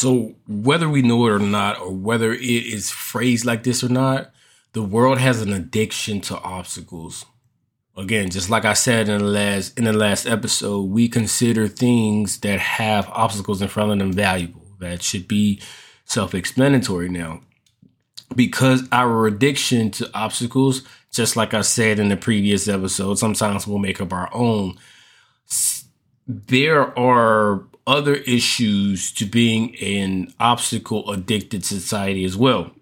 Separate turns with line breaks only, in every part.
So, whether we know it or not, or whether it is phrased like this or not, the world has an addiction to obstacles. Again, just like I said in the last in the last episode, we consider things that have obstacles in front of them valuable. That should be self-explanatory now. Because our addiction to obstacles, just like I said in the previous episode, sometimes we'll make up our own. There are other issues to being an obstacle addicted society as well.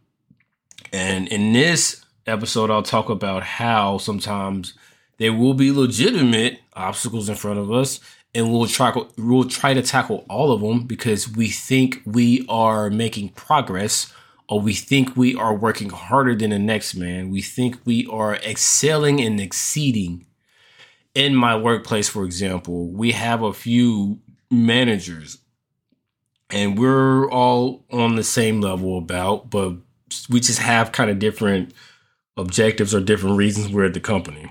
And in this episode, I'll talk about how sometimes there will be legitimate obstacles in front of us, and we'll try we'll try to tackle all of them because we think we are making progress or we think we are working harder than the next man. We think we are excelling and exceeding. In my workplace, for example, we have a few managers and we're all on the same level about, but we just have kind of different objectives or different reasons we're at the company.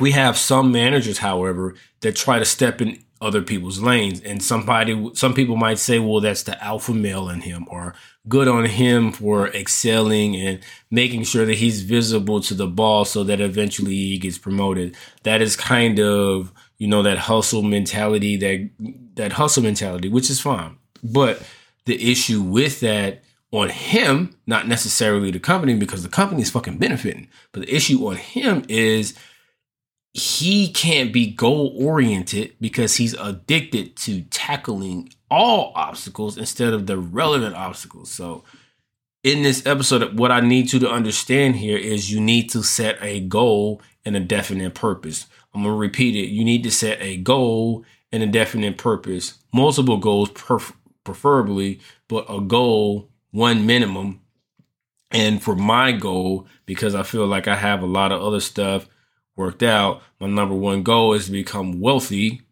We have some managers, however, that try to step in other people's lanes. And somebody, some people might say, well, that's the alpha male in him, or good on him for excelling and making sure that he's visible to the boss so that eventually he gets promoted. That is kind of, you know, that hustle mentality, that, that hustle mentality, which is fine. But the issue with that on him, not necessarily the company, because the company is fucking benefiting. But the issue on him is he can't be goal oriented because he's addicted to tackling all obstacles instead of the relevant obstacles. So, in this episode, what I need you to understand here is you need to set a goal and a definite purpose. I'm going to repeat it. You need to set a goal and a definite purpose, multiple goals, perf- preferably, but a goal one minimum. And for my goal, because I feel like I have a lot of other stuff worked out, my number one goal is to become wealthy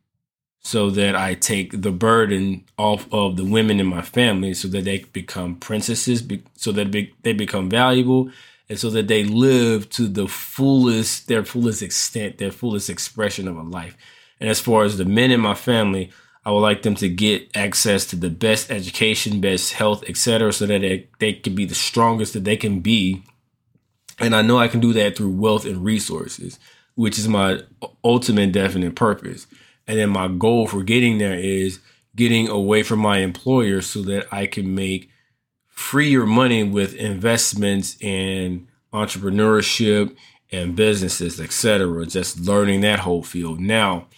so that I take the burden off of the women in my family so that they become princesses, so that they become valuable, and so that they live to the fullest, their fullest extent, their fullest expression of a life. And as far as the men in my family, I would like them to get access to the best education, best health, etc., so that they, they can be the strongest that they can be. And I know I can do that through wealth and resources, which is my ultimate definite purpose. And then my goal for getting there is getting away from my employer so that I can make freer money with investments in entrepreneurship and businesses, etc. Just learning that whole field. Now,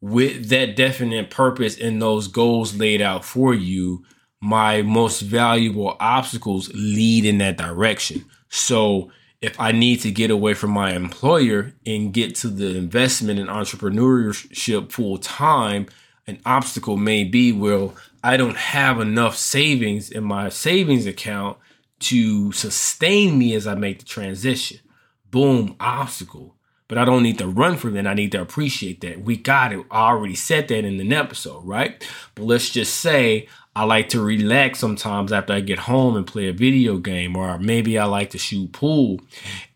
with that definite purpose and those goals laid out for you, my most valuable obstacles lead in that direction. So if I need to get away from my employer and get to the investment and entrepreneurship full time, an obstacle may be well, I don't have enough savings in my savings account to sustain me as I make the transition. Boom, obstacle but I don't need to run from it. I need to appreciate that. We got it. I already said that in an episode, right? But let's just say I like to relax sometimes after I get home and play a video game, or maybe I like to shoot pool.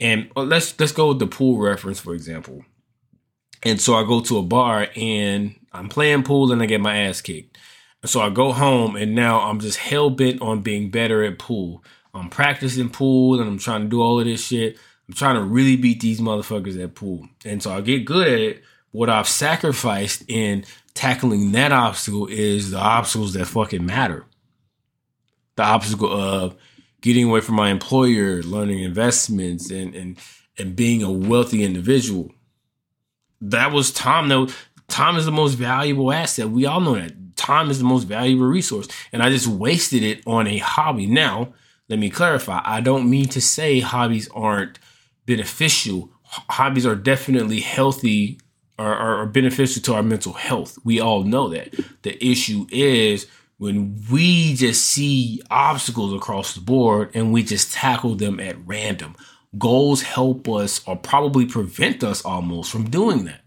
And uh, let's let's go with the pool reference, for example. And so I go to a bar and I'm playing pool and I get my ass kicked. So I go home and now I'm just hell bent on being better at pool. I'm practicing pool and I'm trying to do all of this shit. I'm trying to really beat these motherfuckers at pool. And so I get good at it. What I've sacrificed in tackling that obstacle is the obstacles that fucking matter. The obstacle of getting away from my employer, learning investments, and and and being a wealthy individual. That was time. Though time is the most valuable asset. We all know that time is the most valuable resource, and I just wasted it on a hobby. Now, let me clarify. I don't mean to say hobbies aren't beneficial. Hobbies are definitely healthy or are beneficial to our mental health. We all know that. The issue is when we just see obstacles across the board and we just tackle them at random. Goals help us or probably prevent us almost from doing that.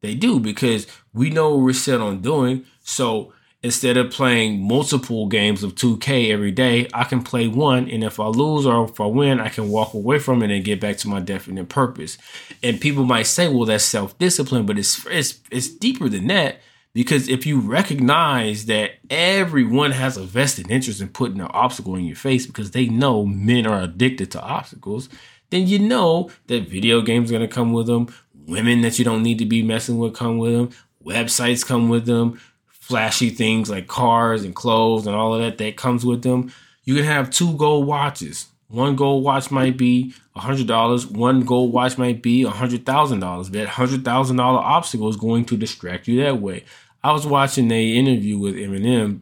They do because we know what we're set on doing. So instead of playing multiple games of 2K every day, I can play one. And if I lose or if I win, I can walk away from it and get back to my definite purpose. And people might say, well, that's self discipline, but it's, it's, it's deeper than that Because if you recognize that everyone has a vested interest in putting an obstacle in your face because they know men are addicted to obstacles, then you know that video games are going to come with them. Women that you don't need to be messing with come with them. Websites come with them. Flashy things like cars and clothes and all of that that comes with them. You can have two gold watches. One gold watch might be $100. One gold watch might be $100,000. That $100,000 obstacle is going to distract you that way. I was watching a interview with Eminem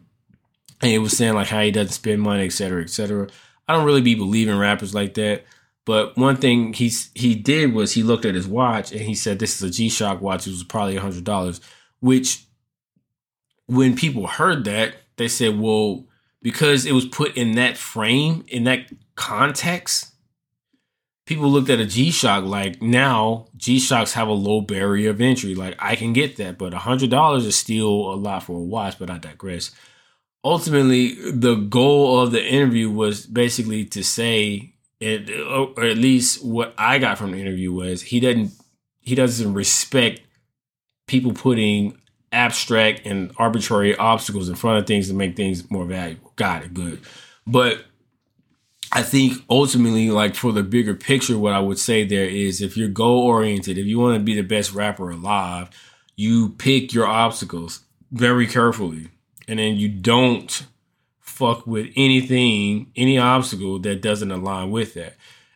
and he was saying like how he doesn't spend money, et cetera, et cetera. I don't really be believing rappers like that. But one thing he's he did was he looked at his watch and he said this is a G Shock watch. It was probably a hundred dollars. Which when people heard that, they said, well, because it was put in that frame, in that context, people looked at a G Shock like now G Shocks have a low barrier of entry. Like I can get that, but a hundred dollars is still a lot for a watch. But I digress. Ultimately, the goal of the interview was basically to say it, oh, or at least what I got from the interview was he doesn't he doesn't respect people putting abstract and arbitrary obstacles in front of things to make things more valuable. Got it, good. But I think ultimately, like for the bigger picture, what I would say there is if you're goal oriented, if you want to be the best rapper alive, you pick your obstacles very carefully. And then you don't fuck with anything, any obstacle that doesn't align with that.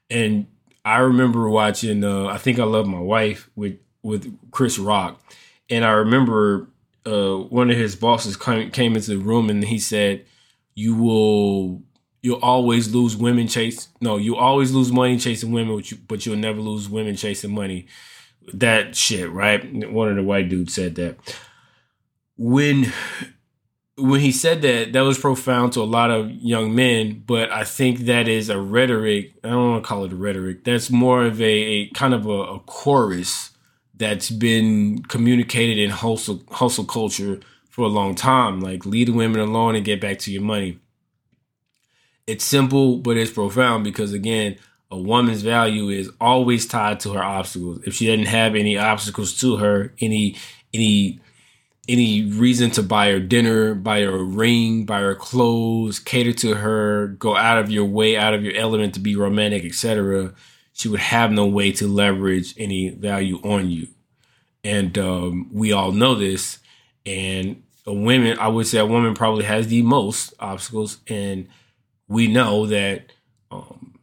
And I remember watching uh, I think I love my wife with with Chris Rock, and I remember uh, one of his bosses came, came into the room and he said, "You will." You'll always lose women chase. No, you always lose money chasing women, but, you, but you'll never lose women chasing money. That shit, right? One of the white dudes said that. When when he said that, that was profound to a lot of young men, but I think that is a rhetoric. I don't want to call it a rhetoric. That's more of a, a kind of a, a, chorus that's been communicated in hustle, hustle culture for a long time. Like, leave the women alone and get back to your money. It's simple, but it's profound because, again, a woman's value is always tied to her obstacles. If she doesn't have any obstacles to her, any any any reason to buy her dinner, buy her a ring, buy her clothes, cater to her, go out of your way, out of your element to be romantic, etc., she would have no way to leverage any value on you. And um, we all know this. And a woman, I would say a woman probably has the most obstacles. And we know that um,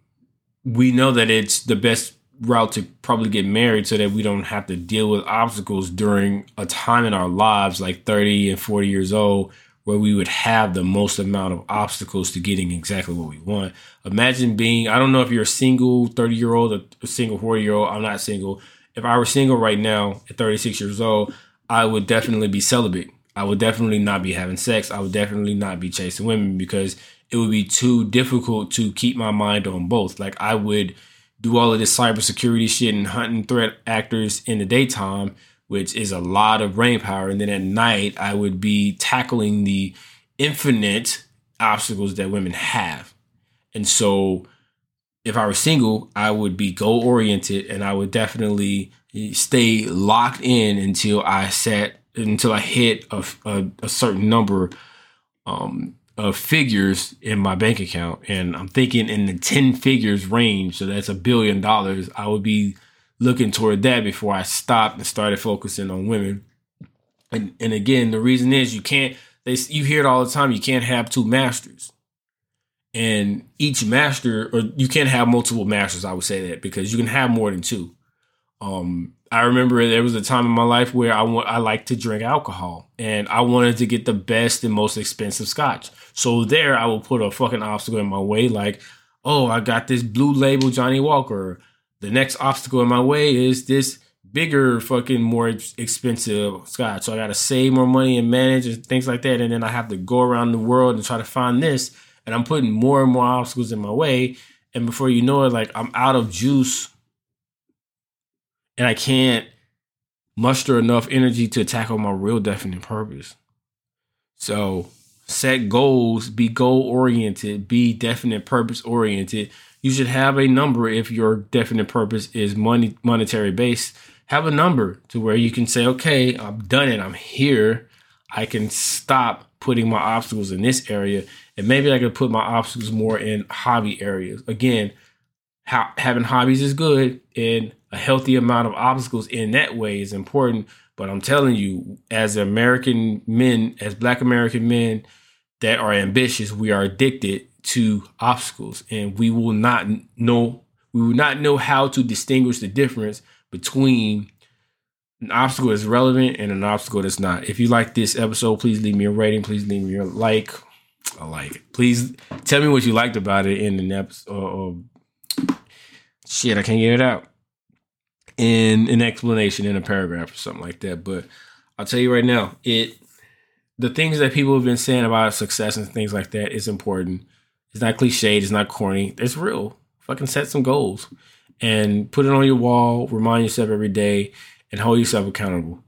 we know that it's the best route to probably get married so that we don't have to deal with obstacles during a time in our lives like 30 and 40 years old where we would have the most amount of obstacles to getting exactly what we want. Imagine being, I don't know if you're a single 30 year old or a single 40 year old. I'm not single. If I were single right now at 36 years old, I would definitely be celibate. I would definitely not be having sex. I would definitely not be chasing women because it would be too difficult to keep my mind on both. Like I would do all of this cybersecurity shit and hunting threat actors in the daytime, which is a lot of brain power. And then at night, I would be tackling the infinite obstacles that women have. And so if I were single, I would be goal oriented and I would definitely stay locked in until I set until I hit a, a, a certain number um, of figures in my bank account and I'm thinking in the 10 figures range, so that's a billion dollars, I would be looking toward that before I stopped and started focusing on women. And and again, the reason is you can't they you hear it all the time, you can't have two masters. And each master or you can't have multiple masters, I would say that because you can have more than two. Um I remember there was a time in my life where I want I like to drink alcohol and I wanted to get the best and most expensive scotch. So there I will put a fucking obstacle in my way like, "Oh, I got this blue label Johnnie Walker. The next obstacle in my way is this bigger fucking more expensive scotch. So I got to save more money and manage and things like that and then I have to go around the world and try to find this and I'm putting more and more obstacles in my way and before you know it like I'm out of juice and I can't muster enough energy to tackle my real definite purpose. So set goals, be goal oriented, be definite purpose oriented. You should have a number if your definite purpose is money monetary based. Have a number to where you can say, okay, I'm done it. I'm here. I can stop putting my obstacles in this area and maybe I could put my obstacles more in hobby areas. Again, having hobbies is good and a healthy amount of obstacles in that way is important. But I'm telling you, as American men, as Black American men that are ambitious, we are addicted to obstacles, and we will not know we will not know how to distinguish the difference between an obstacle that's relevant and an obstacle that's not. If you like this episode, please leave me a rating. Please leave me a like. I like it. Please tell me what you liked about it in the episode. Or, or, shit, I can't get it out in an explanation in a paragraph or something like that. But I'll tell you right now, it the things that people have been saying about success and things like that is important. It's not cliched. It's not corny. It's real. Fucking set some goals and put it on your wall. Remind yourself every day and hold yourself accountable.